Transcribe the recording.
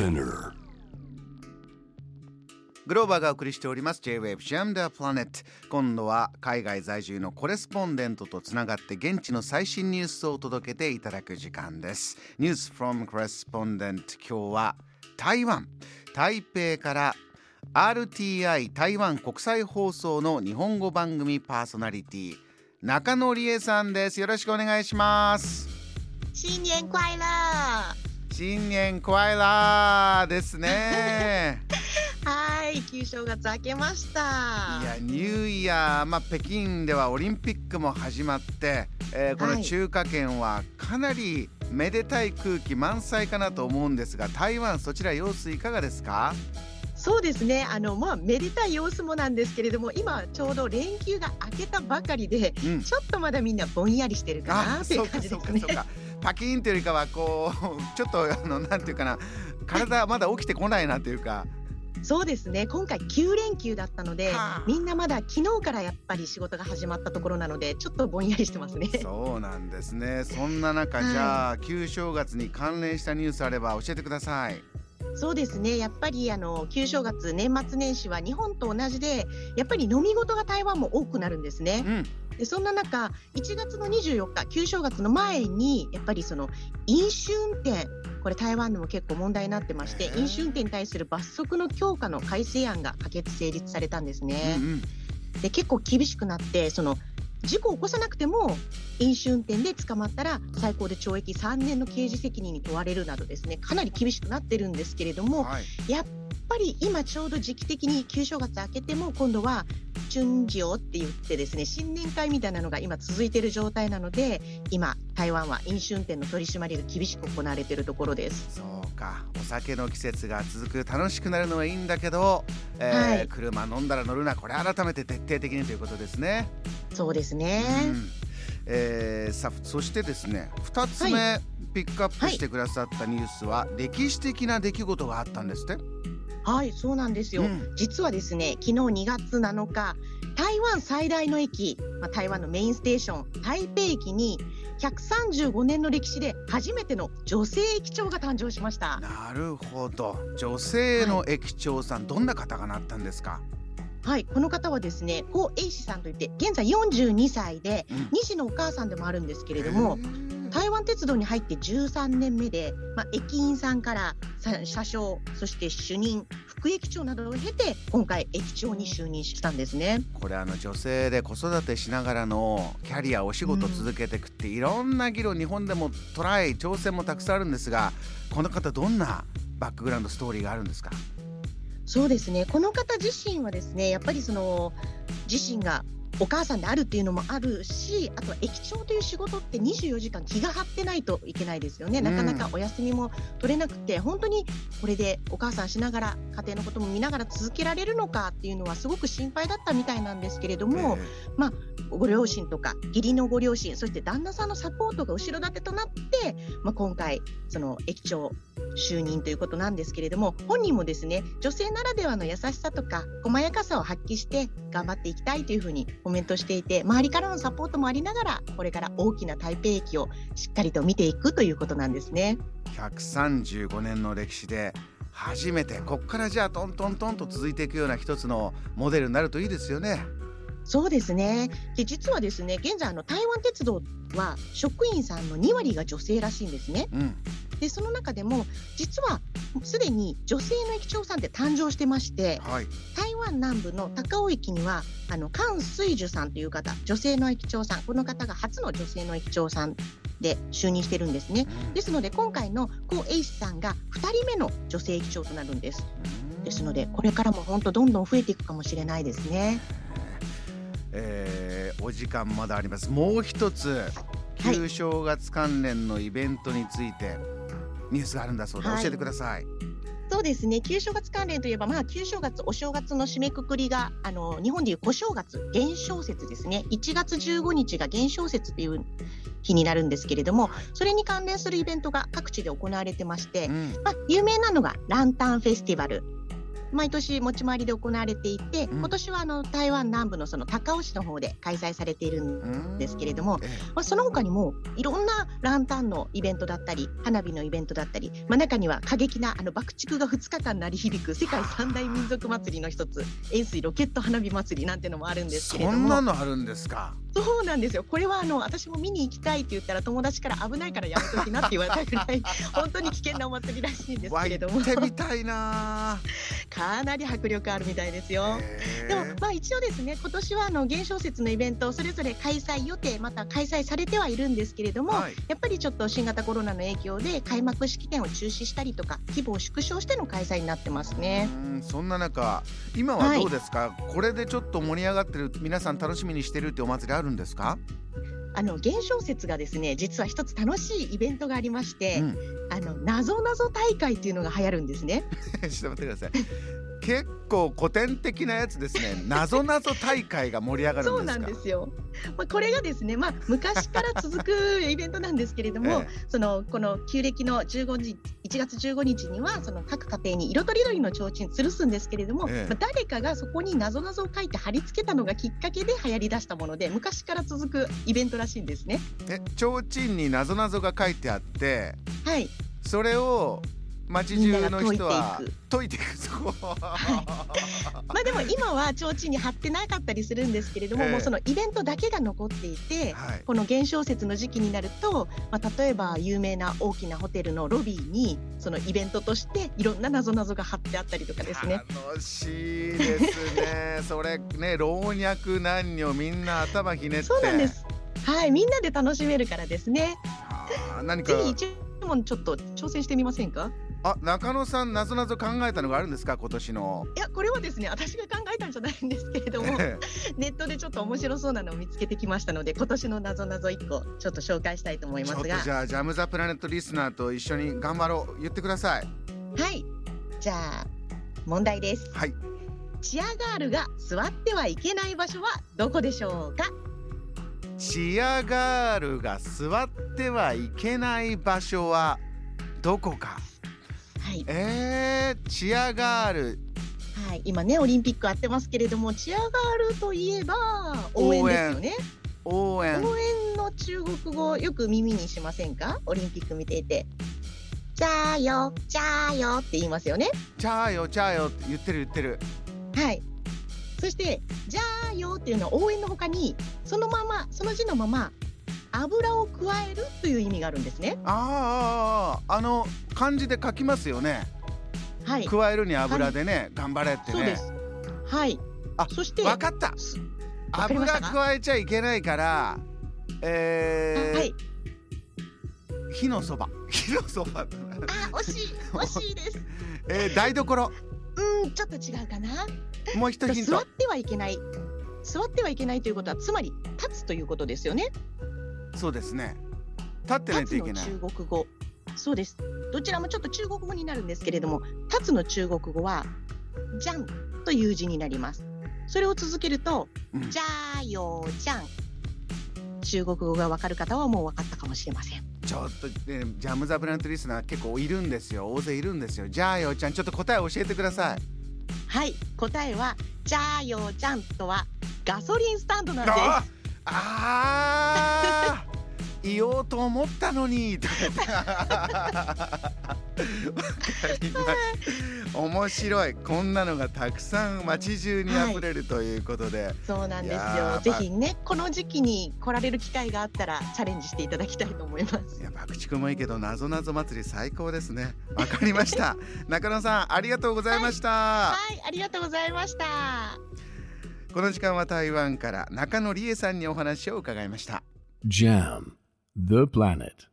Spinner. グローバーがお送りしております。J-Wave Jam the Planet 今度は海外在住のコレスポンデントとつながって現地の最新ニュースを届けていただく時間です。ニュース from Correspondent 今日は台湾。台北から RTI 台湾国際放送の日本語番組パーソナリティ中野理恵さんです。よろしくお願いします。新年快乐！新年快乐ですね。はい、旧正月明けました。いやニューイヤー、まあ、北京ではオリンピックも始まって、えーこのはい中華圏はかなりめでたい空気満載かなと思うんですが台湾そちら様子いかがですか？そうですね。あのまあめでたい様子もなんですけれども、今ちょうど連休が明けたばかりで、うん。ちょっとまだみんなぼんやりしてるかなあっていそう感じですねパキーンというよりかはこう ちょっとあのなんていうかな体まだ起きてこないなというかそうですね。今回9連休だったのではあ、みんなまだ昨日からやっぱり仕事が始まったところなので、ちょっとぼんやりしてますね。そうなんですね そんな中、はいじゃあ旧正月に関連したニュースあれば教えてくださいそうですね。やっぱりあの旧正月年末年始は日本と同じで、やっぱり飲み事が台湾も多くなるんですね。うんでそんな中、1月の24日、旧正月の前に、やっぱりその飲酒運転、これ、台湾でも結構問題になってまして飲酒運転に対する罰則の強化の改正案が可決・成立されたんですね。うんうん。で結構厳しくなって、その事故を起こさなくても、飲酒運転で捕まったら、最高で懲役3年の刑事責任に問われるなどですね、かなり厳しくなってるんですけれども、はい。やっぱり今ちょうど時期的に旧正月明けても今度は春節って言ってですね新年会みたいなのが今続いている状態なので今台湾は飲酒運転の取り締まりが厳しく行われているところです。そうかお酒の季節が続く楽しくなるのはいいんだけど、えーはい車飲んだら乗るなこれ改めて徹底的にということですね。そうですね。うんえーさそしてですね2つ目、はピックアップしてくださったニュースは、歴史的な出来事があったんですって。はい、そうなんですよ。うん。実はですね、昨日2月7日、台湾最大の駅、まあ、台湾のメインステーション、台北駅に135年の歴史で初めての女性駅長が誕生しました。なるほど。女性の駅長さん、どんな方がなったんですか、はい、この方はですね、高英氏さんといって、現在42歳で、うん。2児のお母さんでもあるんですけれども台湾鉄道に入って13年目で、まあ、駅員さんからさ車掌、そして主任、副駅長などを経て、今回駅長に就任したんですね。これあの女性で子育てしながらのキャリアお仕事続けていくって、いろんな議論日本でもトライ挑戦もたくさんあるんですがこの方どんなバックグラウンドストーリーがあるんですか？そうですね、この方自身はですね、やっぱりその自身がお母さんであるっていうのもあるし、あとは駅長という仕事って24時間気が張ってないといけないですよね。なかなかお休みも取れなくて、本当にこれでお母さんしながら家庭のことも見ながら続けられるのかっていうのはすごく心配だったみたいなんですけれども、ご両親とか義理のご両親、そして旦那さんのサポートが後ろ盾となって、まあ、今回その駅長就任ということなんですけれども本人もですね女性ならではの優しさとか細やかさを発揮して頑張っていきたいというふうにコメントしていて周りからのサポートもありながらこれから大きな台北駅をしっかりと見ていくということなんですね。135年の歴史で初めてこっからじゃあトントントンと続いていくような一つのモデルになるといいですよね。そうですね。で実はですね現在あの台湾鉄道は職員さんの2割が女性らしいんですね。うん、でその中でも実はすでに女性の駅長さんって誕生してましてはい。台湾南部の高尾駅にはあの菅水樹さんという方女性の駅長さんこの方が初の女性の駅長さんで就任してるんですね。ですので今回の高英氏さんが2人目の女性駅長となるんです。ですのでこれからも本当どんどん増えていくかもしれないですねえーお時間まだあります。もう一つはい。旧正月関連のイベントについてニュースがあるんだそうで、はい。教えてください。そうですね。旧正月関連といえば、まあ、旧正月お正月の締めくくりがあの日本でいう小正月元宵節ですね。1月15日が元宵節という日になるんですけれどもそれに関連するイベントが各地で行われてまして、うん、まあ、有名なのがランタンフェスティバル毎年持ち回りで行われていて、うん。今年はあの台湾南部のその高雄市の方で開催されているんですけれども、えまあ、その他にもいろんなランタンのイベントだったり花火のイベントだったり、まあ、中には過激なあの爆竹が2日間鳴り響く世界三大民族祭りの一つ円錐ロケット花火祭りなんてのもあるんえですけれどそんなものあるんですか？そうなんですよ。これはあの私も見に行きたいって言ったら友達から危ないからやめときなって言われたぐらい本当に危険なお祭りらしいんですわけれども。行ってみたいな かなり迫力あるみたいですよ。でもまあ一応ですね今年はあの現象説のイベントそれぞれ開催予定また開催されてはいるんですけれども、はいやっぱりちょっと新型コロナの影響で開幕式典を中止したりとか規模を縮小しての開催になってますね。うんそんな中今はどうですか、これでちょっと盛り上がってる皆さん楽しみにしてるってお祭りあるんですか、あの現象説がですね実は一つ楽しいイベントがありまして、うんあの謎謎大会っていうのが流行るんですね。ちょっと待ってください結構古典的なやつですね。謎謎大会が盛り上がるんですか？そうなんですよ。まあ、これがですね、まあ、昔から続くイベントなんですけれども、えそのこの旧暦の15日1月15日にはその各家庭に色とりどりの提灯吊るすんですけれども、ええ。まあ、誰かがそこに謎々を書いて貼り付けたのがきっかけで流行り出したもので昔から続くイベントらしいんですね。え提灯に謎々が書いてあってはい、それを街中のが解いてい人はく。解いていくそうまあでも今は提灯に貼ってなかったりするんですけれども、ええもうそのイベントだけが残っていて、はいこの現象説の時期になると、まあ、例えば有名な大きなホテルのロビーにそのイベントとしていろんな謎々が貼ってあったりとかですね。楽しいですね それね老若男女みんな頭ひねってそうなんです。はい、みんなで楽しめるからですね。あー何かぜひ一問ちょっと挑戦してみませんか？あ中野さん謎々考えたのがあるんですか今年の。いや、これはですね、私が考えたんじゃないんですけれども、えネットでちょっと面白そうなのを見つけてきましたので、今年の謎々一個ちょっと紹介したいと思いえちょっとますが。じゃあジャム・ザ・プラネットリスナーと一緒に頑張ろう。言ってください。はい、じゃあ問題です。はい。チアガールが座ってはいけない場所はどこでしょうか？チアガールが座ってはいけない場所はどこか？はい、えー、チアガールはい、今ねオリンピックあってますけれども、チアガールといえば応援ですよね。応援応援の中国語よく耳にしませんか？オリンピック見ていて。じゃあよ、じゃあよって言いますよね。チャーよチャーよって言ってる言ってるはい。そして、じゃあよっていうのは応援の他に、そのまま、その字のまま、油を加えるという意味があるんですね。あーああの漢字で書きますよねはい。加えるに油でね、頑張れってねそうです。はい。あそして、わかった油加えちゃいけないからえーはい。火のそば 火のそばあ、惜しい、惜しいです。えー、台所うん、ちょっと違うかな。もう一ヒント座ってはいけない。座ってはいけないということは、つまり立つということですよね。そうですね立ってないといけない中国語。そうです。どちらもちょっと中国語になるんですけれども、立つの中国語は、じゃんという字になります。それを続けると、うんじゃあよじゃん。中国語がわかる方はもう分かったかもしれません。ちょっと、ね、ジャム・ザ・ブラントリスナー結構いるんですよ大勢いるんですよじゃあよちゃんちょっと答え教えてくださいはい、答えは、じゃあよじゃんとは、ガソリンスタンドなんです。ああー言おうと思ったのに。面白い。こんなのがたくさん街中に溢れるということで、そうなんですよ。ーぜひね、この時期に来られる機会があったら、チャレンジしていただきたいと思います。い。や爆竹もいいけどなぞなぞ祭り最高ですね。わかりました。中野さんありがとうございました、はい、ありがとうございました。この時間は台湾から中野理恵さんにお話を伺いました。Jam, the planet.